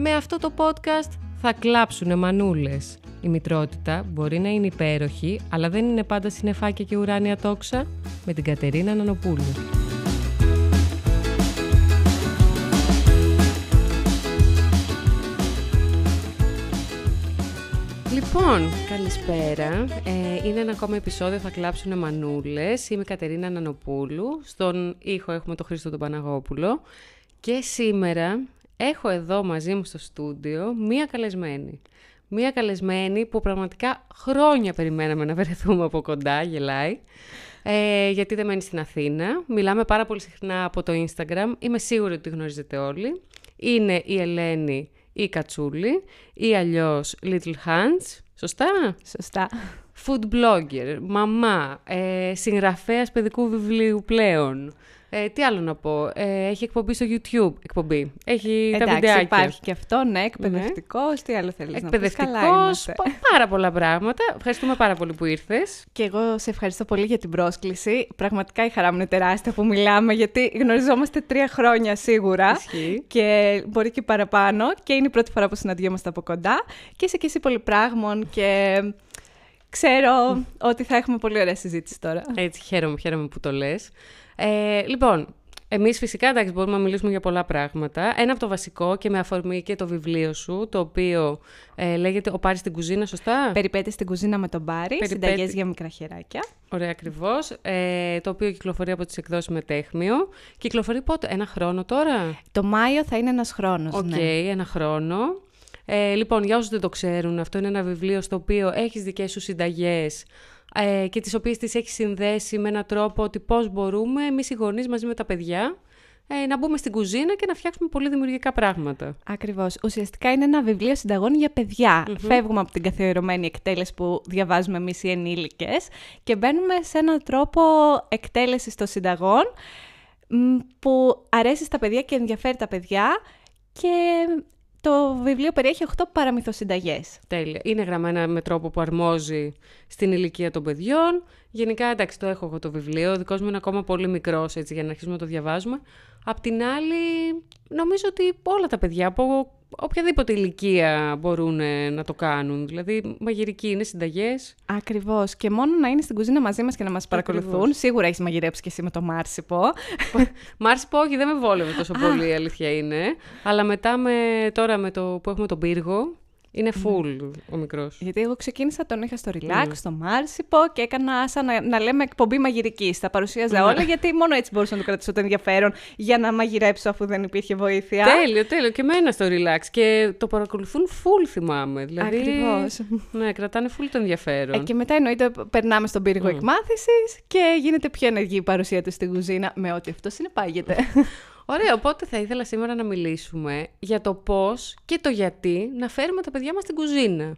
Με αυτό το podcast θα κλάψουνε μανούλες. Η μητρότητα μπορεί να είναι υπέροχη, αλλά δεν είναι πάντα συνεφάκια και ουράνια τόξα. Με την Κατερίνα Νανοπούλου. Λοιπόν, καλησπέρα. Ε, είναι ένα ακόμα επεισόδιο Θα κλάψουνε μανούλες. Είμαι η Κατερίνα Νανοπούλου. Στον ήχο έχουμε τον Χρήστο τον Παναγόπουλο. Και σήμερα έχω εδώ μαζί μου στο στούντιο μία καλεσμένη. Μία καλεσμένη που πραγματικά χρόνια περιμέναμε να βρεθούμε από κοντά, γελάει. Ε, γιατί δεν μένει στην Αθήνα. Μιλάμε πάρα πολύ συχνά από το Instagram. Είμαι σίγουρη ότι τη γνωρίζετε όλοι. Είναι η Ελένη η Κατσούλη ή αλλιώς Little Hands. Σωστά; Σωστά. Food blogger, μαμά, ε, συγγραφέας παιδικού βιβλίου πλέον. Ε, τι άλλο να πω; Ε, έχει εκπομπή στο YouTube. Εκπομπή. Έχει Εντάξει, τα βιντεάκια. υπάρχει και αυτό, ναι, εκπαιδευτικός. Τι άλλο θέλεις να πεις, Εκπαιδευτικός, καλά είμαστε. πα- πάρα πολλά πράγματα. Ευχαριστούμε πάρα πολύ που ήρθες. Και εγώ σε ευχαριστώ πολύ για την πρόσκληση. Πραγματικά η χαρά μου είναι τεράστια που μιλάμε, γιατί γνωριζόμαστε τρία χρόνια σίγουρα. Ισχύει. Και μπορεί και παραπάνω. Και είναι η πρώτη φορά που συναντιόμαστε από κοντά. Και είσαι και εσύ πολυπράγμων και ξέρω ότι θα έχουμε πολύ ωραία συζήτηση τώρα. Έτσι, χαίρομαι, χαίρομαι που το λες. Ε, λοιπόν, εμείς φυσικά, εντάξει, μπορούμε να μιλήσουμε για πολλά πράγματα. Ένα από το βασικό και με αφορμή και το βιβλίο σου, το οποίο ε, λέγεται «Ο Πάρης στην κουζίνα», σωστά; Περιπέτειες στην κουζίνα με τον Πάρη, Περιπέτει- συνταγές για μικρά χεράκια. Ωραία, ακριβώς. Ε, το οποίο κυκλοφορεί από τις εκδόσεις Μετέχμιο. Κυκλοφορεί πότε, ένα χρόνο τώρα; Το Μάιο θα είναι ένας χρόνος, Οκ, ναι. ένα χρόνο. Ε, λοιπόν, για όσους δεν το ξέρουν, αυτό είναι ένα βιβλίο στο οποίο έχεις δικές σου συνταγές ε, και τις οποίες τις έχεις συνδέσει με έναν τρόπο ότι πώς μπορούμε εμείς οι γονείς μαζί με τα παιδιά ε, να μπούμε στην κουζίνα και να φτιάξουμε πολύ δημιουργικά πράγματα. Ακριβώς. Ουσιαστικά είναι ένα βιβλίο συνταγών για παιδιά. Φεύγουμε από την καθιερωμένη εκτέλεση που διαβάζουμε εμείς οι ενήλικες και μπαίνουμε σε έναν τρόπο εκτέλεσης των συνταγών μ, που αρέσει στα παιδιά και ενδιαφέρει τα παιδιά και το βιβλίο περιέχει 8 παραμυθοσυνταγές. Τέλεια. Είναι γραμμένα με τρόπο που αρμόζει στην ηλικία των παιδιών. Γενικά, εντάξει, το έχω εγώ το βιβλίο. Ο δικός μου είναι ακόμα πολύ μικρός, έτσι, για να αρχίσουμε να το διαβάζουμε. Απ' την άλλη, νομίζω ότι όλα τα παιδιά από οποιαδήποτε ηλικία μπορούν ε, να το κάνουν. Δηλαδή, μαγειρική είναι, συνταγές. Ακριβώς. Και μόνο να είναι στην κουζίνα μαζί μας και να μας παρακολουθούν. Ακριβώς. Σίγουρα έχεις μαγειρέψει και εσύ με το Μάρσιπο. Μ' άρεσε που όχι, δεν με βόλευε τόσο πολύ, η αλήθεια είναι. Αλλά μετά, με, τώρα με το που έχουμε τον πύργο, είναι full ο μικρός. Γιατί εγώ ξεκίνησα, τον είχα στο relax, στο Μάρσιπο και έκανα σαν να, να λέμε εκπομπή μαγειρικής. Τα παρουσίαζα όλα, γιατί μόνο έτσι μπορούσα να του κρατήσω το ενδιαφέρον για να μαγειρέψω αφού δεν υπήρχε βοήθεια. Τέλειο, τέλειο. Και εμένα στο relax. Και το παρακολουθούν full, θυμάμαι. Δηλαδή, Ακριβώς. Ναι, κρατάνε full το ενδιαφέρον. Ε, και μετά εννοείται περνάμε στον πύργο εκμάθησης και γίνεται πιο ενεργή η παρουσία του στην κουζίνα με ό,τι αυτό συνεπάγεται. Ωραία, οπότε θα ήθελα σήμερα να μιλήσουμε για το πώς και το γιατί να φέρουμε τα παιδιά μας στην κουζίνα.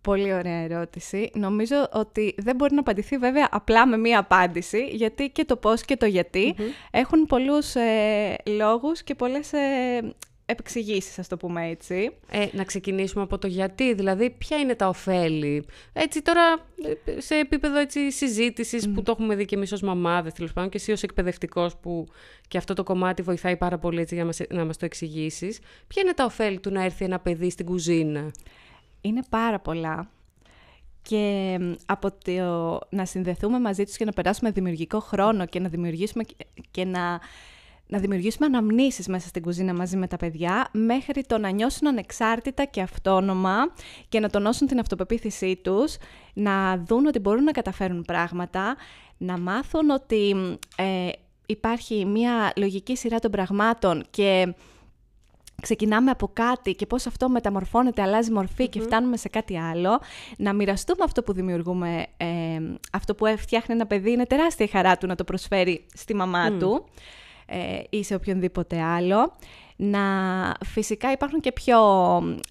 Πολύ ωραία ερώτηση. Νομίζω ότι δεν μπορεί να απαντηθεί βέβαια απλά με μία απάντηση, γιατί και το πώς και το γιατι έχουν πολλούς ε, λόγους και πολλές ε, επεξηγήσεις, ας το πούμε έτσι. Ε, να ξεκινήσουμε από το γιατί, δηλαδή ποια είναι τα ωφέλη. Έτσι τώρα ε, σε επίπεδο έτσι, συζήτησης που το έχουμε δει και εμείς ως μαμάδες τέλος πάντων και εσύ ως εκπαιδευτικός που και αυτό το κομμάτι βοηθάει πάρα πολύ έτσι, για να μας, να μας το εξηγήσεις. Ποια είναι τα ωφέλη του να έρθει ένα παιδί στην κουζίνα; Είναι πάρα πολλά. Και μ, από το να συνδεθούμε μαζί τους και να περάσουμε δημιουργικό χρόνο και να δημιουργήσουμε και- και να, να δημιουργήσουμε αναμνήσεις μέσα στην κουζίνα μαζί με τα παιδιά, μέχρι το να νιώσουν ανεξάρτητα και αυτόνομα και να τονώσουν την αυτοπεποίθησή τους, να δουν ότι μπορούν να καταφέρουν πράγματα, να μάθουν ότι μ, ε, υπάρχει μια λογική σειρά των πραγμάτων και ξεκινάμε από κάτι και πώς αυτό μεταμορφώνεται, αλλάζει μορφή και φτάνουμε σε κάτι άλλο, να μοιραστούμε αυτό που δημιουργούμε, ε, αυτό που φτιάχνει ένα παιδί, είναι τεράστια η χαρά του να το προσφέρει στη μαμά του. ε, ή σε οποιονδήποτε άλλο. Να φυσικά υπάρχουν και πιο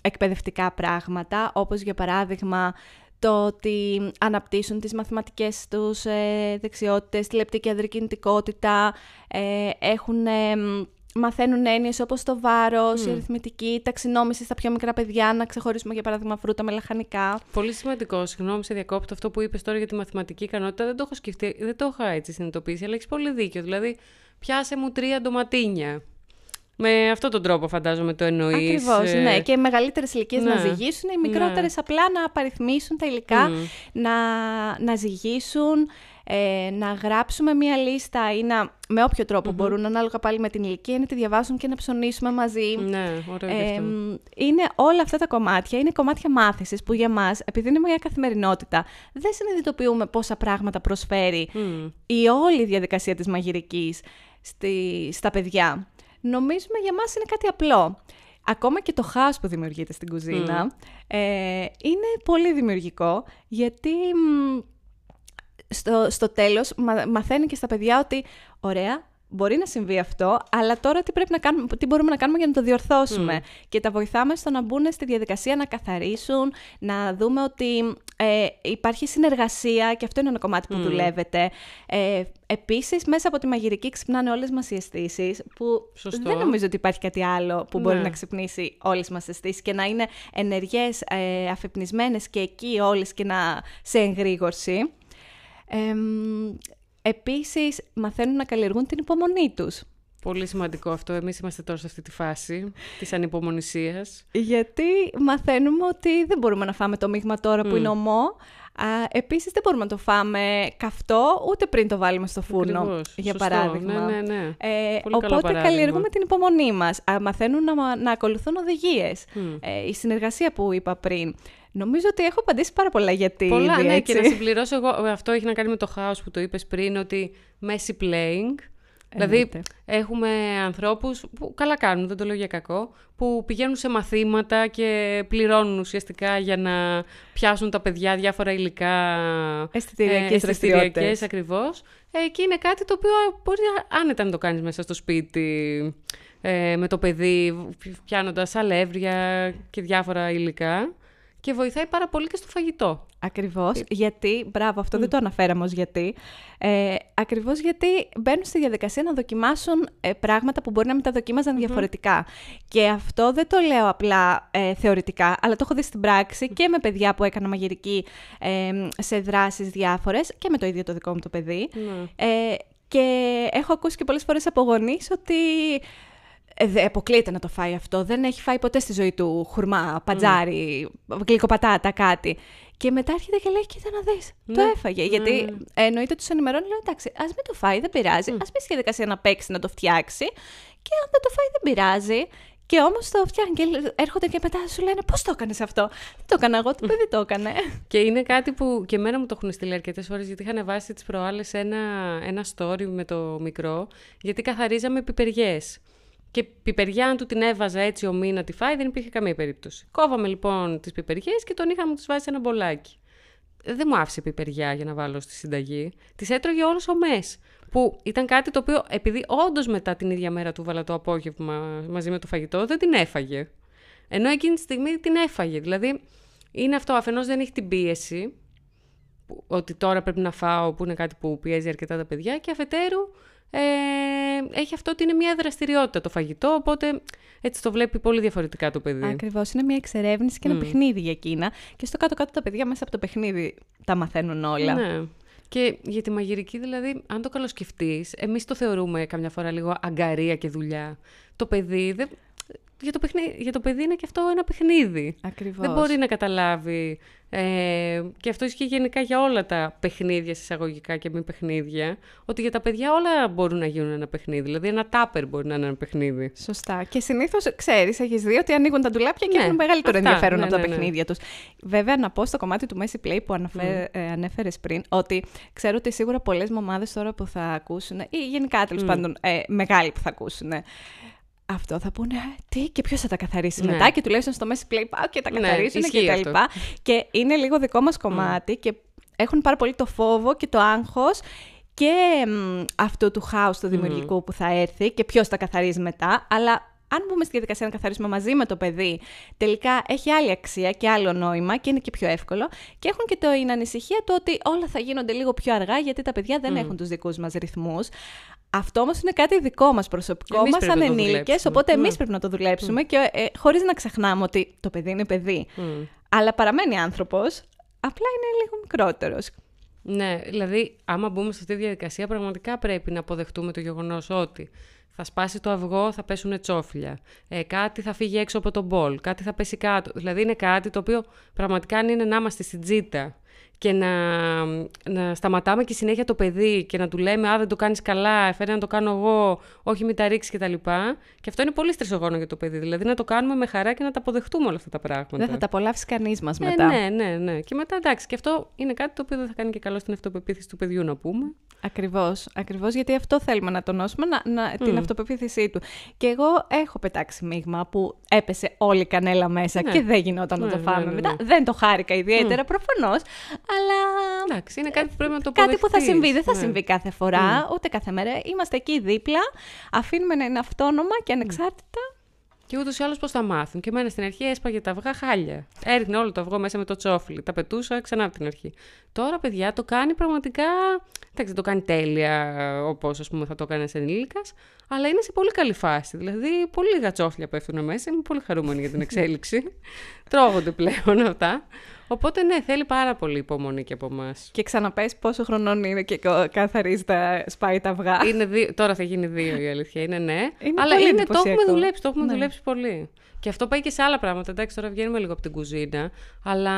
εκπαιδευτικά πράγματα, όπως για παράδειγμα το ότι αναπτύσσουν τις μαθηματικές τους ε, δεξιότητες, τη λεπτή και ανδρική κινητικότητα, ε, έχουν, ε, μαθαίνουν έννοιες όπως το βάρος, η αριθμητική, η ταξινόμηση στα πιο μικρά παιδιά, να ξεχωρίσουμε για παράδειγμα φρούτα με λαχανικά. Πολύ σημαντικό. Συγγνώμη, σε διακόπτω. Αυτό που είπες τώρα για τη μαθηματική ικανότητα δεν το έχω σκεφτεί, δεν το είχα έτσι συνειδητοποιήσει, αλλά έχεις πολύ δίκιο. Δηλαδή, πιάσε μου τρία ντοματίνια. Με αυτόν τον τρόπο φαντάζομαι το εννοείς. Ακριβώς, ε, ναι. Και οι μεγαλύτερες ηλικίες να ναι. ζυγίσουν, οι μικρότερες απλά να απαριθμίσουν τα υλικά, να, να ζυγίσουν, ε, να γράψουμε μία λίστα ή να, με όποιο τρόπο μπορούν, ανάλογα πάλι με την ηλικία, να τη διαβάσουν και να ψωνίσουμε μαζί. Ναι, ωραίο και Ε, αυτό. μ, είναι όλα αυτά τα κομμάτια, είναι κομμάτια μάθησης που για μας, επειδή είναι μια καθημερινότητα, δεν συνειδητοποιούμε πόσα πράγματα προσφέρει Μμ. η όλη διαδικασία της μαγειρικής στη, στα παιδιά. Νομίζουμε για μας είναι κάτι απλό. Ακόμα και το χάος που δημιουργείται στην κουζίνα ε, είναι πολύ δημιουργικό, γιατί μ, στο, στο τέλος μα, μαθαίνει και στα παιδιά ότι ωραία, μπορεί να συμβεί αυτό, αλλά τώρα τι, πρέπει να κάνουμε, τι μπορούμε να κάνουμε για να το διορθώσουμε. Και τα βοηθάμε στο να μπουν στη διαδικασία να καθαρίσουν, να δούμε ότι ε, υπάρχει συνεργασία και αυτό είναι ένα κομμάτι που δουλεύεται. Ε, επίσης, μέσα από τη μαγειρική ξυπνάνε όλες μας οι αισθήσεις, που Σωστό. δεν νομίζω ότι υπάρχει κάτι άλλο που μπορεί Ναι. να ξυπνήσει όλες μας τις αισθήσεις και να είναι ενεργές, ε, αφεπνισμένες και εκεί όλες και να σε εγρήγορση. Ε, μ, επίσης, μαθαίνουν να καλλιεργούν την υπομονή τους. Πολύ σημαντικό αυτό. Εμείς είμαστε τώρα σε αυτή τη φάση της ανυπομονησίας. Γιατί μαθαίνουμε ότι δεν μπορούμε να φάμε το μείγμα τώρα που είναι ομό. Α, επίσης, δεν μπορούμε να το φάμε καυτό, ούτε πριν το βάλουμε στο φούρνο, Ακριβώς. για Σωστό. παράδειγμα. Ναι, ναι, ναι. Ε, Πολύ καλό οπότε παράδειγμα. καλλιεργούμε την υπομονή μας. Α, μαθαίνουν να, να ακολουθούν οδηγίες. Ε, η συνεργασία που είπα πριν. Νομίζω ότι έχω απαντήσει πάρα πολλά γιατί Πολλά, ήδη, ναι, έτσι. και να συμπληρώσω εγώ, αυτό έχει να κάνει με το χάος που το είπες πριν, ότι messy playing, δηλαδή Εννοείται. έχουμε ανθρώπους που καλά κάνουν, δεν το λέω για κακό, που πηγαίνουν σε μαθήματα και πληρώνουν ουσιαστικά για να πιάσουν τα παιδιά διάφορα υλικά. Αισθητηριακές ε, δραστηριότητες. αισθητηριακές, ακριβώς. Ε, και είναι κάτι το οποίο μπορεί άνετα να το κάνεις μέσα στο σπίτι ε, με το παιδί, πιάνοντας αλεύρια και διάφορα υλικά. Και βοηθάει πάρα πολύ και στο φαγητό. Ακριβώς, γιατί, μπράβο, αυτό δεν το αναφέραμε ως γιατί, ε, ακριβώς γιατί μπαίνουν στη διαδικασία να δοκιμάσουν ε, πράγματα που μπορεί να μην τα δοκίμαζαν διαφορετικά. Και αυτό δεν το λέω απλά ε, θεωρητικά, αλλά το έχω δει στην πράξη και με παιδιά που έκανα μαγειρική ε, σε δράσεις διάφορες και με το ίδιο το δικό μου το παιδί. Ναι. Ε, και έχω ακούσει και πολλές φορές από γονείς ότι ε, δε- αποκλείεται να το φάει αυτό. Δεν έχει φάει ποτέ στη ζωή του χουρμά, πατζάρι, γλυκοπατάτα, κάτι. Και μετά έρχεται και λέει: Κοίτα να δεις. Το Ναι, έφαγε. Γιατί ε, εννοείται τους ενημερώνει, λέω: Εντάξει, ας μην το φάει, δεν πειράζει. Α μπει στη διαδικασία να παίξει, να το φτιάξει. Και αν δεν το φάει, δεν πειράζει. Και όμως το φτιάχνει και έρχονται και μετά σου λένε: Πώς το έκανες αυτό; Δεν το έκανα εγώ, το παιδί το έκανε. Και είναι κάτι που και εμένα μου το έχουν στείλει αρκετές φορές, γιατί είχαν βάσει τις προάλλες ένα, ένα story με το μικρό, γιατί καθαρίζαμε πιπεριές. Και πιπεριά, αν του την έβαζα έτσι ο να τη φάει, δεν υπήρχε καμία περίπτωση. Κόβαμε λοιπόν τις πιπεριές και τον είχαμε τους βάζει σε ένα μπολάκι. Δεν μου άφησε πιπεριά για να βάλω στη συνταγή. Τις έτρωγε όλο ο μες. Που ήταν κάτι το οποίο, επειδή όντως μετά την ίδια μέρα του βάλα το απόγευμα μαζί με το φαγητό, δεν την έφαγε. Ενώ εκείνη τη στιγμή την έφαγε. Δηλαδή, είναι αυτό. Αφενός δεν έχει την πίεση, που- ότι τώρα πρέπει να φάω, που είναι κάτι που πιέζει αρκετά τα παιδιά, και αφετέρου ε, έχει αυτό ότι είναι μια δραστηριότητα το φαγητό, οπότε έτσι το βλέπει πολύ διαφορετικά το παιδί. Ακριβώς. Είναι μια εξερεύνηση και ένα παιχνίδι για εκείνα. Και στο κάτω-κάτω τα παιδιά μέσα από το παιχνίδι τα μαθαίνουν όλα. Ναι. Και για τη μαγειρική, δηλαδή, αν το καλοσκεφτείς, εμείς το θεωρούμε καμιά φορά λίγο αγκαρία και δουλειά. Το παιδί. Δεν... Για, το παιχνίδι, για το παιδί είναι και αυτό ένα παιχνίδι. Ακριβώς. Δεν μπορεί να καταλάβει. Ε, και αυτό ισχύει γενικά για όλα τα παιχνίδια, εισαγωγικά και μη παιχνίδια. Ότι για τα παιδιά όλα μπορούν να γίνουν ένα παιχνίδι. Δηλαδή, ένα τάπερ μπορεί να είναι ένα παιχνίδι. Σωστά. Και συνήθως ξέρεις, έχεις δει ότι ανοίγουν τα ντουλάπια και Ναι, έχουν μεγαλύτερο αυτά, ενδιαφέρον ναι, από τα ναι, ναι. παιχνίδια τους. Βέβαια, να πω στο κομμάτι του Messi Play που αναφέ, ε, ανέφερες πριν, ότι ξέρω ότι σίγουρα πολλές μαμάδε τώρα που θα ακούσουν, ή γενικά τέλος πάντων ε, μεγάλοι που θα ακούσουν. Αυτό θα πούνε, «Ε, τι και ποιος θα τα καθαρίσει Ναι. μετά. Και τουλάχιστον στο Messi Play πάω και τα Ναι, καθαρίζουν ισχύει και τα αυτό. λοιπά. Και είναι λίγο δικό μας κομμάτι και έχουν πάρα πολύ το φόβο και το άγχος και μ, αυτού του χάους του δημιουργικού που θα έρθει και ποιος τα καθαρίζει μετά, αλλά αν μπούμε στη διαδικασία να καθαρίσουμε μαζί με το παιδί, τελικά έχει άλλη αξία και άλλο νόημα και είναι και πιο εύκολο. Και έχουν και την ανησυχία του ότι όλα θα γίνονται λίγο πιο αργά γιατί τα παιδιά δεν έχουν τους δικούς μας ρυθμούς. Αυτό όμως είναι κάτι δικό μας προσωπικό Εμείς μας πρέπει σαν να το ενήλικες, δουλέψουμε. οπότε Μμ. εμείς πρέπει να το δουλέψουμε και ε, χωρίς να ξεχνάμε ότι το παιδί είναι παιδί. Μμ. Αλλά παραμένει άνθρωπος, απλά είναι λίγο μικρότερος. Ναι, δηλαδή, άμα μπούμε σε αυτή τη διαδικασία, πραγματικά πρέπει να αποδεχτούμε το γεγονός ότι θα σπάσει το αυγό, θα πέσουν τσόφλια. Ε, κάτι θα φύγει έξω από τον μπολ, κάτι θα πέσει κάτω. Δηλαδή είναι κάτι το οποίο πραγματικά αν είναι να είμαστε στην τζίτα και να, να σταματάμε και συνέχεια το παιδί και να του λέμε «Α, δεν το κάνεις καλά, έφερε να το κάνω εγώ, όχι μην τα ρίξεις» κτλ. Και αυτό είναι πολύ στρεσογόνο για το παιδί. Δηλαδή να το κάνουμε με χαρά και να τα αποδεχτούμε όλα αυτά τα πράγματα. Δεν θα τα απολαύσει κανείς μας Ε, μετά. ναι, ναι, ναι. Και μετά εντάξει. Και αυτό είναι κάτι το οποίο δεν θα κάνει και καλό στην αυτοπεποίθηση του παιδιού να πούμε. Ακριβώς, ακριβώς, γιατί αυτό θέλουμε να τονώσουμε, να, να, την αυτοπεποίθησή του. Και εγώ έχω πετάξει μείγμα που έπεσε όλη η κανέλα μέσα Ναι. και δεν γινόταν να Ναι, το ναι, φάμε ναι, μετά. ναι. Δεν το χάρηκα ιδιαίτερα προφανώς, αλλά Εντάξει, είναι κάτι που πρέπει να το κάτι που θα αποδεχτείς. συμβεί. Δεν θα Ναι. συμβεί κάθε φορά, ούτε κάθε μέρα. Είμαστε εκεί δίπλα, αφήνουμε να είναι αυτόνομα και ανεξάρτητα. Και ούτως ή άλλως πώς θα μάθουν. Και εμένα στην αρχή έσπαγε τα αυγά χάλια. Έριχνε όλο το αυγό μέσα με το τσόφλι. Τα πετούσα ξανά από την αρχή. Τώρα, παιδιά, το κάνει πραγματικά. Εντάξει, δεν το κάνει τέλεια όπως θα το έκανε ένα ενήλικας, αλλά είναι σε πολύ καλή φάση. Δηλαδή, πολύ λίγα τσόφλια πέφτουν μέσα. Είμαι πολύ χαρούμενη για την εξέλιξη. Τρώγονται πλέον αυτά. Οπότε, ναι, θέλει πάρα πολύ υπομονή και από εμάς. Και ξαναπες πόσο χρονών είναι και κο- καθαρίζει τα, σπάει τα αυγά. Είναι δύο, τώρα θα γίνει δύο η αλήθεια είναι, ναι. Είναι Αλλά πολύ είναι, το έχουμε εντυπωσιακό. δουλέψει, το έχουμε Ναι. δουλέψει πολύ. Και αυτό πάει και σε άλλα πράγματα. Εντάξει, τώρα βγαίνουμε λίγο από την κουζίνα. Αλλά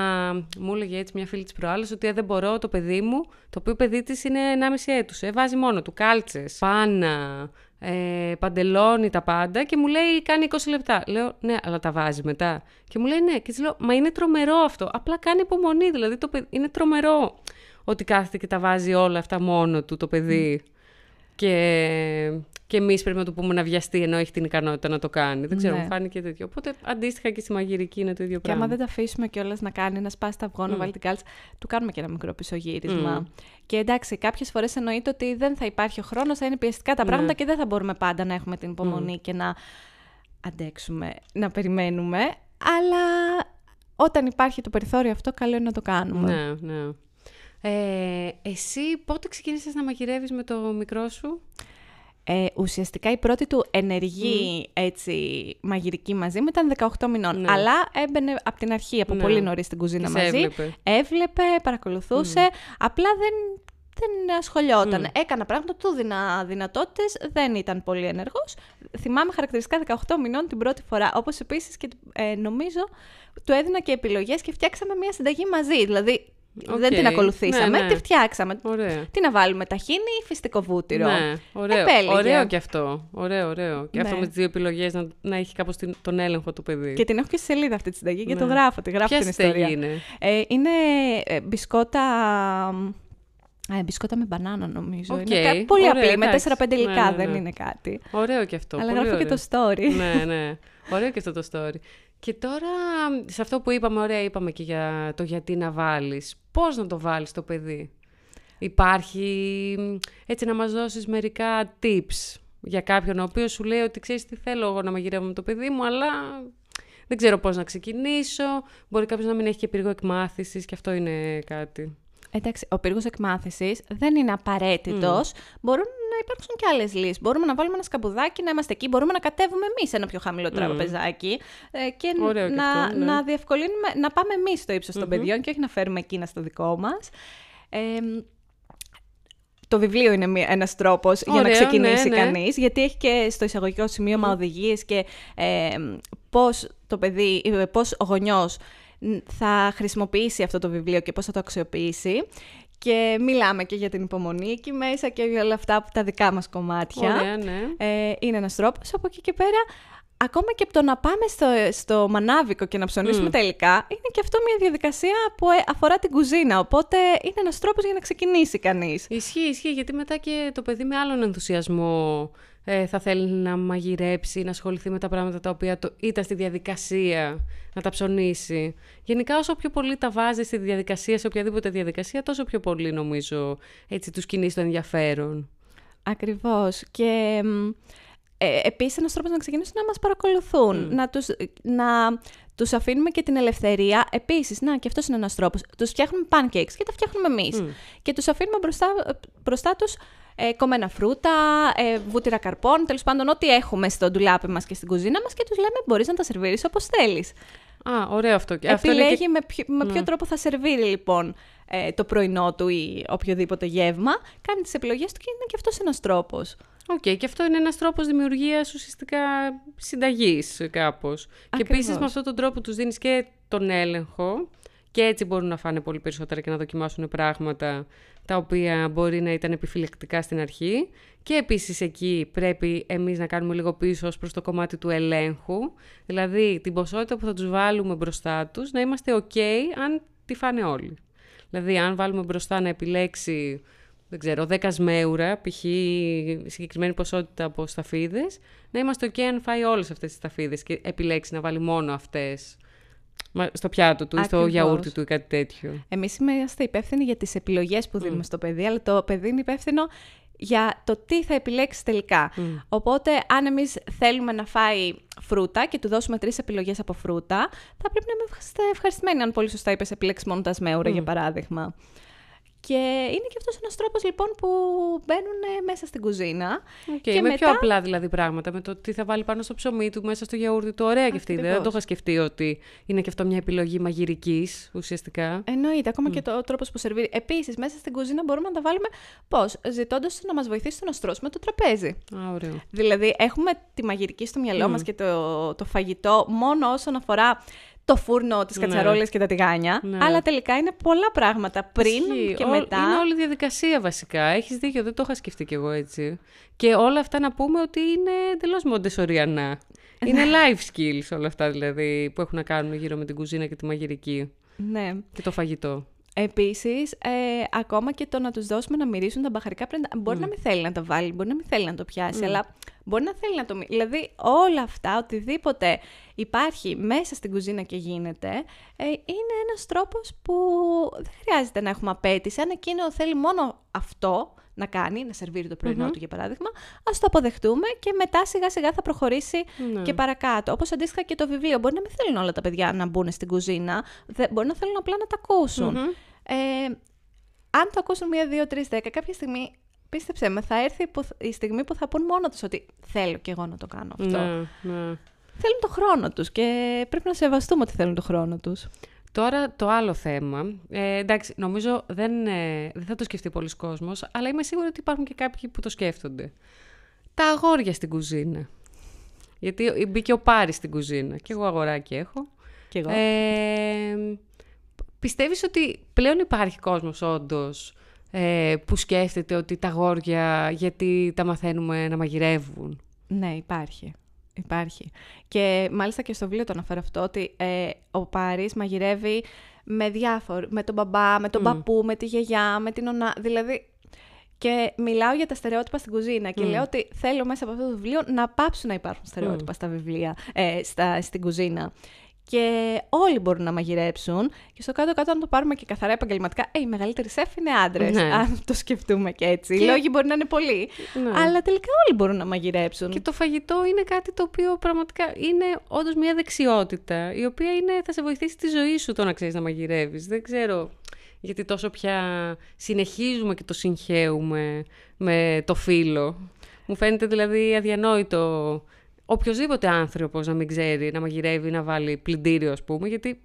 μου έλεγε έτσι μια φίλη της προάλλη ότι «Ε, δεν μπορώ το παιδί μου, το οποίο παιδί της είναι 1,5 έτους. Ε, βάζει μόνο του κάλτσες, πάνα, ε, παντελόνι, τα πάντα και μου λέει κάνει 20 λεπτά. Λέω ναι, αλλά τα βάζει μετά. Και μου λέει ναι. Και της λέω μα είναι τρομερό αυτό. Απλά κάνει υπομονή. Δηλαδή το παιδί, είναι τρομερό ότι κάθεται και τα βάζει όλα αυτά μόνο του το παιδί. Και, και εμείς πρέπει να του πούμε να βιαστεί ενώ έχει την ικανότητα να το κάνει. Δεν ξέρω, Ναι. μου φάνηκε τέτοιο. Οπότε αντίστοιχα και στη μαγειρική είναι το ίδιο Και πράγμα. άμα δεν τα αφήσουμε κιόλας να κάνει, να σπάσει τα αυγό, να βάλει την κάλτσα, του κάνουμε και ένα μικρό πισωγύρισμα. Και εντάξει, κάποιες φορές εννοείται ότι δεν θα υπάρχει ο χρόνος, θα είναι πιεστικά τα Ναι. πράγματα και δεν θα μπορούμε πάντα να έχουμε την υπομονή και να αντέξουμε, να περιμένουμε. Αλλά όταν υπάρχει το περιθώριο αυτό, καλό είναι να το κάνουμε. Ναι, ναι. Ε, εσύ πότε ξεκίνησες να μαγειρεύεις με το μικρό σου; Ε, ουσιαστικά η πρώτη του ενεργή έτσι, μαγειρική μαζί μου ήταν 18 μηνών. Ναι. Αλλά έμπαινε από την αρχή, από Ναι. πολύ νωρίς στην κουζίνα Τις μαζί. έβλεπε. Έβλεπε, παρακολουθούσε. Απλά δεν, δεν ασχολιόταν. Έκανα πράγματα, του δίνα δυνατότητες, δεν ήταν πολύ ενεργός. Θυμάμαι χαρακτηριστικά 18 μηνών την πρώτη φορά. Όπως επίσης και ε, νομίζω του έδινα και επιλογές και φτιάξαμε μια συνταγή μαζί. Δηλαδή δεν Οκ. την ακολουθήσαμε, Ναι, ναι. τη φτιάξαμε. Ωραία. Τι να βάλουμε, ταχίνι ή φυστικό βούτυρο. Ναι, ωραίο. Επέλεγε. Ωραίο και αυτό. Ωραίο, ωραίο. Και αυτό Ναι. με τις δύο επιλογές να, να έχει κάπως την- τον έλεγχο το παιδί. Και την έχω και στη σελίδα αυτή τη συνταγή και Ναι. το γράφω, τη γράφω Ποια την ιστορία. συνταγή είναι; Ε, είναι ε, μπισκότα. Ε, μπισκότα με μπανάνα νομίζω. Οκ, Είναι κα- πολύ ωραία, απλή, με εντάξει. 4-5 υλικά, Ναι, ναι, δεν ναι. είναι κάτι. Ωραίο και αυτό. Αλλά πολύ γράφω και ωραίο. το story. ναι, ναι. Ωραίο και αυτό το story. Και τώρα, σε αυτό που είπαμε, ωραία, είπαμε και για το γιατί να βάλεις. Πώς να το βάλεις το παιδί; Υπάρχει, έτσι να μας δώσεις μερικά tips για κάποιον ο οποίος σου λέει ότι ξέρεις τι θέλω εγώ να μαγειρεύω με το παιδί μου, αλλά δεν ξέρω πώς να ξεκινήσω. Μπορεί κάποιος να μην έχει και πύργο εκμάθησης και αυτό είναι κάτι. Εντάξει, ο πύργος εκμάθησης δεν είναι απαραίτητος. Μπορούν να υπάρξουν και άλλες λύσεις. Μπορούμε να βάλουμε ένα σκαμπουδάκι, να είμαστε εκεί. Μπορούμε να κατέβουμε εμείς ένα πιο χαμηλό τραπεζάκι ε, και Ωραίο και να, αυτό, ναι. να διευκολύνουμε, να πάμε εμείς στο ύψος των παιδιών και όχι να φέρουμε εκείνα στο δικό μας. Ε, το βιβλίο είναι μία- ένας τρόπος για να Ωραίο, ξεκινήσει ναι, ναι. κανείς, γιατί έχει και στο εισαγωγικό σημείωμα οδηγίες και ε, πώς το παιδί, ε, πώς ο γονιός ν, θα χρησιμοποιήσει αυτό το βιβλίο και πώς θα το αξιοποιήσει. Και μιλάμε και για την υπομονή εκεί μέσα και για όλα αυτά που τα δικά μας κομμάτια. Ωραία, ναι. Ε, είναι ένας τρόπος. Από εκεί και πέρα, ακόμα και από το να πάμε στο, στο μανάβικο και να ψωνίσουμε τα υλικά, είναι και αυτό μια διαδικασία που ε, αφορά την κουζίνα. Οπότε είναι ένας τρόπος για να ξεκινήσει κανείς. Ισχύει, ισχύει, γιατί μετά και το παιδί με άλλον ενθουσιασμό ε, θα θέλει να μαγειρέψει, να ασχοληθεί με τα πράγματα τα οποία το, ήταν στη διαδικασία να τα ψωνίσει. Γενικά όσο πιο πολύ τα βάζει στη διαδικασία, σε οποιαδήποτε διαδικασία, τόσο πιο πολύ νομίζω έτσι τους κινείς το ενδιαφέρον. Ακριβώς. Και μ, ε, επίσης ένας τρόπος να ξεκινήσουν να μας παρακολουθούν, να, τους, να τους αφήνουμε και την ελευθερία. Επίσης, να και αυτός είναι ένας τρόπος, τους φτιάχνουμε pancakes και τα φτιάχνουμε εμείς. Και τους αφήνουμε μπροστά, μπροστά τους ε, κομμένα φρούτα, ε, βούτυρα καρπών, τέλος πάντων ό,τι έχουμε στο ντουλάπι μας και στην κουζίνα μας και τους λέμε μπορείς να τα σερβίρεις όπως θέλεις. Α, ωραίο αυτό. Και αυτό είναι Επιλέγει και... με, ποιο, με ποιο τρόπο θα σερβίρει λοιπόν ε, το πρωινό του ή οποιοδήποτε γεύμα. Κάνει τις επιλογές του και είναι και αυτός ένας τρόπος. Οκ, και αυτό είναι ένας τρόπος δημιουργίας ουσιαστικά συνταγής κάπως. Και επίσης με αυτόν τον τρόπο τους δίνεις και τον έλεγχο και έτσι μπορούν να φάνε πολύ περισσότερα και να δοκιμάσουν πράγματα τα οποία μπορεί να ήταν επιφυλακτικά στην αρχή. Και επίσης εκεί πρέπει εμείς να κάνουμε λίγο πίσω ως προς το κομμάτι του ελέγχου. Δηλαδή την ποσότητα που θα τους βάλουμε μπροστά τους να είμαστε ok αν τη φάνε όλοι. Δηλαδή αν βάλουμε μπροστά να επιλέξει δεν ξέρω, 10 σμέουρα, π.χ. συγκεκριμένη ποσότητα από σταφίδες, να είμαστε ok αν φάει όλες αυτές τις σταφίδες και επιλέξει να βάλει μόνο αυτές στο πιάτο του ή στο γιαούρτι του ή κάτι τέτοιο. Εμείς είμαστε υπεύθυνοι για τις επιλογές που δίνουμε στο παιδί, αλλά το παιδί είναι υπεύθυνο για το τι θα επιλέξει τελικά. Οπότε, αν εμείς θέλουμε να φάει φρούτα και του δώσουμε τρεις επιλογές από φρούτα, θα πρέπει να είμαστε ευχαριστημένοι, αν πολύ σωστά είπες, επιλέξεις μόνο τα σμέουρα, για παράδειγμα. Και είναι και αυτός ένας τρόπος λοιπόν που μπαίνουν μέσα στην κουζίνα. Okay, και με μετά... πιο απλά δηλαδή πράγματα, με το τι θα βάλει πάνω στο ψωμί του, μέσα στο γιαούρτι του. Ωραία και αυτή. Δεν το είχα σκεφτεί ότι είναι και αυτό μια επιλογή μαγειρικής ουσιαστικά. Εννοείται, ακόμα και το τρόπος που σερβίρει. Επίσης, μέσα στην κουζίνα μπορούμε να τα βάλουμε πώς, ζητώντας να μας βοηθήσει να στρώσουμε το τραπέζι. Α, ωραίο. Δηλαδή, έχουμε τη μαγειρική στο μυαλό mm. μας και το, το φαγητό μόνο όσον αφορά το φούρνο, τι κατσαρόλες ναι. και τα τηγάνια. Ναι. Αλλά τελικά είναι πολλά πράγματα πριν και μετά. Είναι όλη η διαδικασία βασικά. Έχεις δίκιο, δεν το είχα σκεφτεί κι εγώ έτσι. Και όλα αυτά να πούμε ότι είναι εντελώς μοντεσοριανά. είναι life skills όλα αυτά δηλαδή που έχουν να κάνουν γύρω με την κουζίνα και τη μαγειρική. Ναι. Και το φαγητό. Επίσης, ε, ακόμα και το να τους δώσουμε να μυρίσουν τα μπαχαρικά πρέπει να. Μπορεί να μην θέλει να τα βάλει, μπορεί να μην θέλει να το πιάσει, αλλά μπορεί να θέλει να το. Δηλαδή, όλα αυτά, οτιδήποτε υπάρχει μέσα στην κουζίνα και γίνεται, ε, είναι ένας τρόπος που δεν χρειάζεται να έχουμε απέτηση. Αν εκείνο θέλει μόνο αυτό, να κάνει, να σερβίρει το πρωινό του για παράδειγμα, ας το αποδεχτούμε και μετά σιγά σιγά θα προχωρήσει ναι. και παρακάτω. Όπως αντίστοιχα και το βιβλίο. Μπορεί να μην θέλουν όλα τα παιδιά να μπουν στην κουζίνα, μπορεί να θέλουν απλά να τα ακουσουν Ε, αν το ακούσουν μία, δύο, τρεις, δέκα, κάποια στιγμή πίστεψέ με, θα έρθει η στιγμή που θα πούν μόνο τους ότι θέλω και εγώ να το κάνω αυτό. Ναι, ναι. Θέλουν το χρόνο τους και πρέπει να σεβαστούμε ότι θέλουν το χρόνο τους. Τώρα το άλλο θέμα, ε, εντάξει, νομίζω δεν, ε, δεν θα το σκεφτεί πολλοί κόσμος, αλλά είμαι σίγουρη ότι υπάρχουν και κάποιοι που το σκέφτονται. Τα αγόρια στην κουζίνα. Γιατί μπήκε ο Πάρης στην κουζίνα και εγώ αγοράκι έχω. Και εγώ. Ε, πιστεύεις ότι πλέον υπάρχει κόσμος όντως ε, που σκέφτεται ότι τα αγόρια γιατί τα μαθαίνουμε να μαγειρεύουν; Ναι, υπάρχει. Υπάρχει. Και μάλιστα και στο βιβλίο το αναφέρω αυτό, ότι ε, ο Πάρης μαγειρεύει με διάφορου, με τον μπαμπά, με τον mm. παππού, με τη γιαγιά, με την ονά, δηλαδή... Και μιλάω για τα στερεότυπα στην κουζίνα και mm. λέω ότι θέλω μέσα από αυτό το βιβλίο να πάψουν να υπάρχουν στερεότυπα mm. στα βιβλία, ε, στα, στην κουζίνα και όλοι μπορούν να μαγειρέψουν. Και στο κάτω-κάτω, αν το πάρουμε και καθαρά επαγγελματικά, ε, οι μεγαλύτεροι σεφ είναι άντρες. Ναι. Αν το σκεφτούμε και έτσι. Και... Οι λόγοι μπορεί να είναι πολλοί. Ναι. Αλλά τελικά όλοι μπορούν να μαγειρέψουν. Και το φαγητό είναι κάτι το οποίο πραγματικά είναι όντως μια δεξιότητα, η οποία είναι, θα σε βοηθήσει τη ζωή σου το να ξέρεις να μαγειρεύεις. Δεν ξέρω γιατί τόσο πια συνεχίζουμε και το συγχαίουμε με το φίλο. Μου φαίνεται δηλαδή αδιανόητο οποιοδήποτε άνθρωπος να μην ξέρει να μαγειρεύει, να βάλει πλυντήριο, ας πούμε, γιατί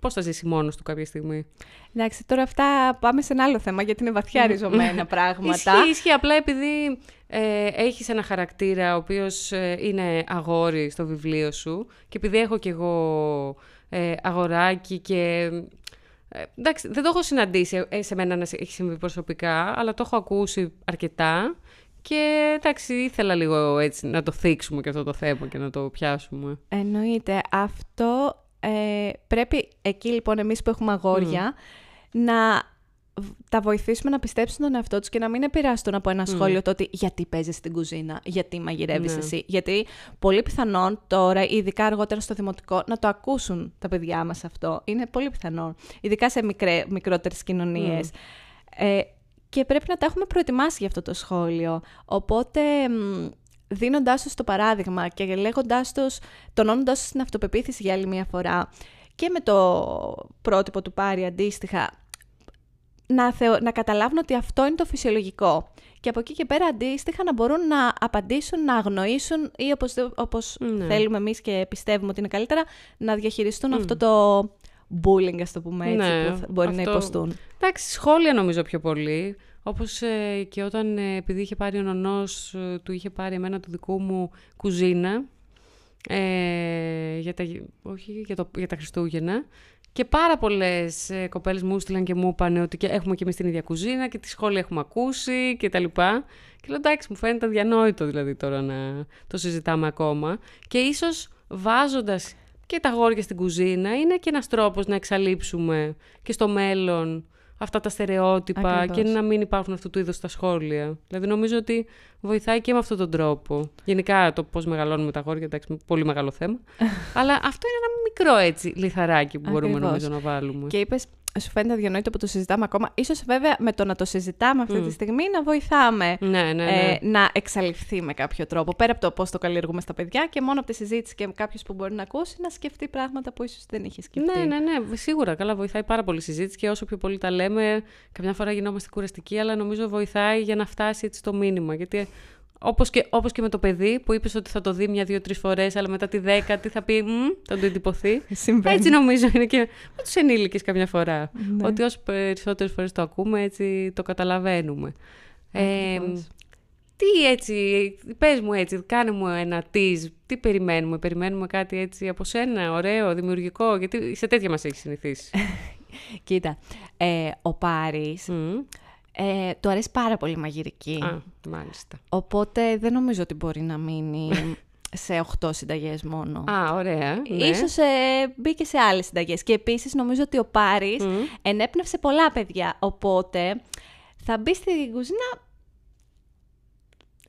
πώς θα ζήσει μόνος του κάποια στιγμή. Εντάξει, τώρα αυτά πάμε σε ένα άλλο θέμα, γιατί είναι βαθιά ριζωμένα πράγματα. Ισχύει, ισχύει. Απλά επειδή ε, έχεις ένα χαρακτήρα ο οποίος ε, είναι αγόρι στο βιβλίο σου, και επειδή έχω κι εγώ ε, αγοράκι και. Ε, εντάξει, δεν το έχω συναντήσει ε, σε μένα να έχει συμβεί προσωπικά, αλλά το έχω ακούσει αρκετά. Και εντάξει, ήθελα λίγο έτσι να το θίξουμε και αυτό το θέμα και να το πιάσουμε. Εννοείται. Αυτό ε, πρέπει εκεί λοιπόν εμείς που έχουμε αγόρια να τα βοηθήσουμε να πιστέψουν τον εαυτό τους και να μην επηρεαστούν από ένα σχόλιο το ότι γιατί παίζεις στην κουζίνα, γιατί μαγειρεύεις ναι. εσύ; Γιατί πολύ πιθανόν τώρα, ειδικά αργότερα στο δημοτικό, να το ακούσουν τα παιδιά μας αυτό. Είναι πολύ πιθανόν. Ειδικά σε μικρέ, μικρότερες κοινωνίες. Ε, και πρέπει να τα έχουμε προετοιμάσει για αυτό το σχόλιο. Οπότε, δίνοντάς τους το παράδειγμα και λέγοντάς τους, τονώνοντάς τους την αυτοπεποίθηση για άλλη μια φορά και με το πρότυπο του Πάρη αντίστοιχα, να, να καταλάβουν ότι αυτό είναι το φυσιολογικό. Και από εκεί και πέρα αντίστοιχα να μπορούν να απαντήσουν, να αγνοήσουν ή όπως, όπως ναι. θέλουμε εμείς και πιστεύουμε ότι είναι καλύτερα, να διαχειριστούν αυτό το bullying, ας το πούμε έτσι, ναι, που μπορεί να υποστούν. Εντάξει, σχόλια νομίζω πιο πολύ. Όπως ε, και όταν, ε, επειδή είχε πάρει ο νονός, ε, του είχε πάρει εμένα του δικού μου κουζίνα, ε, για, τα, όχι, για, το, για τα Χριστούγεννα, και πάρα πολλές ε, κοπέλες μου στείλαν και μου είπαν ότι έχουμε και εμείς την ίδια κουζίνα και τη σχόλια έχουμε ακούσει και τα λοιπά. Και λέω εντάξει, μου φαίνεται αδιανόητο δηλαδή τώρα να το συζητάμε ακόμα. Και ίσως βάζοντας και τα γόρια στην κουζίνα είναι και ένας τρόπος να εξαλείψουμε και στο μέλλον αυτά τα στερεότυπα και να μην υπάρχουν αυτού του είδους τα σχόλια. Δηλαδή νομίζω ότι βοηθάει και με αυτόν τον τρόπο. Γενικά το πώς μεγαλώνουμε τα γόρια, εντάξει, πολύ μεγάλο θέμα. Αλλά αυτό είναι ένα μικρό έτσι λιθαράκι που μπορούμε νομίζω να βάλουμε. Και είπες σου φαίνεται αδιανόητο που το συζητάμε ακόμα. Ίσως βέβαια με το να το συζητάμε αυτή τη στιγμή να βοηθάμε ναι, ναι, ναι. Ε, να εξαλειφθεί με κάποιο τρόπο. Πέρα από το πώς το καλλιεργούμε στα παιδιά και μόνο από τη συζήτηση και κάποιο που μπορεί να ακούσει να σκεφτεί πράγματα που ίσως δεν είχε σκεφτεί. Ναι, ναι, ναι. Σίγουρα. Καλά, βοηθάει πάρα πολύ η συζήτηση και όσο πιο πολύ τα λέμε, καμιά φορά γινόμαστε κουραστικοί, αλλά νομίζω βοηθάει για να φτάσει έτσι το μήνυμα. Γιατί όπως και, όπως και με το παιδί που είπες ότι θα το δει μια-δύο-τρεις φορές, αλλά μετά τη δέκατη θα πει θα το εντυπωθεί. Έτσι νομίζω είναι και με τους ενήλικες καμιά φορά. Ναι. Ότι όσο περισσότερες φορές το ακούμε, έτσι το καταλαβαίνουμε. Ε, τι έτσι, πες μου έτσι, κάνε μου ένα tease, τι περιμένουμε, περιμένουμε κάτι έτσι από σένα, ωραίο, δημιουργικό, γιατί σε τέτοια μας έχει συνηθίσει. Κοίτα, ε, ο Πάρης ε, του αρέσει πάρα πολύ η μαγειρική. Α, μάλιστα. Οπότε δεν νομίζω ότι μπορεί να μείνει σε 8 συνταγές μόνο. Α, ωραία. Ναι. Ίσως ε, μπήκε σε άλλες συνταγές. Και επίσης νομίζω ότι ο Πάρης μμ. ενέπνευσε πολλά παιδιά. Οπότε θα μπει στην κουζίνα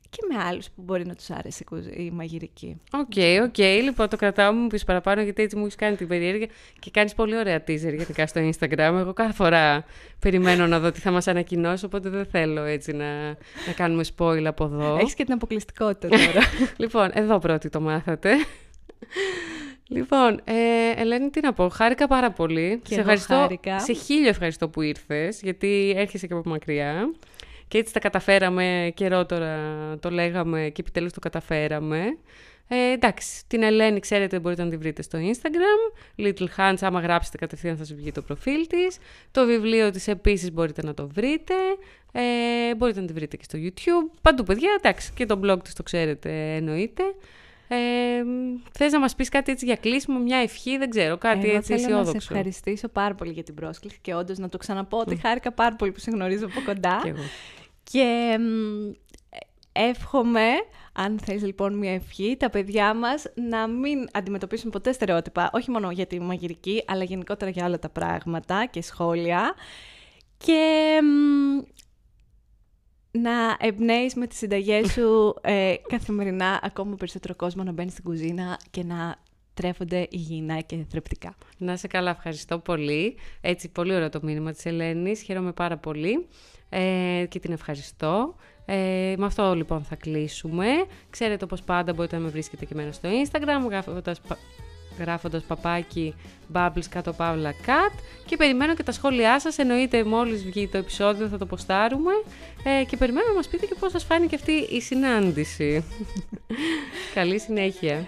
και με άλλους που μπορεί να τους άρεσε η μαγειρική. OK, okay, OK. Okay. Λοιπόν, το κρατάω μου πεις παραπάνω, γιατί έτσι μου έχεις κάνει την περιέργεια και κάνεις πολύ ωραία teaser γενικά στο Instagram. Εγώ κάθε φορά περιμένω να δω τι θα μας ανακοινώσει, οπότε δεν θέλω έτσι να, να κάνουμε spoil από εδώ. Έχεις και την αποκλειστικότητα τώρα. λοιπόν, εδώ πρώτη το μάθατε. Λοιπόν, ε, Ελένη, τι να πω. Χάρηκα πάρα πολύ. Και σε ευχαριστώ. Χάρηκα. Σε χίλιο ευχαριστώ που ήρθες, γιατί έρχεσαι και από μακριά. Και έτσι τα καταφέραμε, καιρό τώρα το λέγαμε και επιτέλους το καταφέραμε. Ε, εντάξει, την Ελένη ξέρετε μπορείτε να τη βρείτε στο Instagram. Little Hands, άμα γράψετε κατευθείαν θα σας βγει το προφίλ της. Το βιβλίο της επίσης μπορείτε να το βρείτε. Ε, μπορείτε να τη βρείτε και στο YouTube. Παντού παιδιά, εντάξει, και το blog της το ξέρετε εννοείται. Ε, θες να μας πεις κάτι έτσι για κλείσιμο, μια ευχή, δεν ξέρω, κάτι Εγώ έτσι θέλω αισιόδοξο. να σε ευχαριστήσω πάρα πολύ για την πρόσκληση και όντως να το ξαναπώ ότι χάρηκα πάρα πολύ που σε γνωρίζω από κοντά. Και εγώ. Και εύχομαι, αν θέλεις λοιπόν μια ευχή, τα παιδιά μας να μην αντιμετωπίσουν ποτέ στερεότυπα, όχι μόνο για τη μαγειρική, αλλά γενικότερα για όλα τα πράγματα και σχόλια. Και να εμπνέεις με τις συνταγές σου ε, καθημερινά ακόμα περισσότερο κόσμο να μπαίνεις στην κουζίνα και να τρέφονται υγιεινά και θρεπτικά. Να σε καλά, ευχαριστώ πολύ. Έτσι, πολύ ωραίο το μήνυμα της Ελένης. Χαίρομαι πάρα πολύ ε, και την ευχαριστώ. Ε, με αυτό λοιπόν θα κλείσουμε. Ξέρετε όπως πάντα μπορείτε να με βρίσκετε και εμένα στο Instagram γράφοντας, γράφοντας παπάκι bubbles κάτω παύλα cat και περιμένω και τα σχόλιά σας εννοείται μόλις βγει το επεισόδιο θα το ποστάρουμε ε, και περιμένω να μας πείτε και πώς σας φάνηκε αυτή η συνάντηση. Καλή συνέχεια.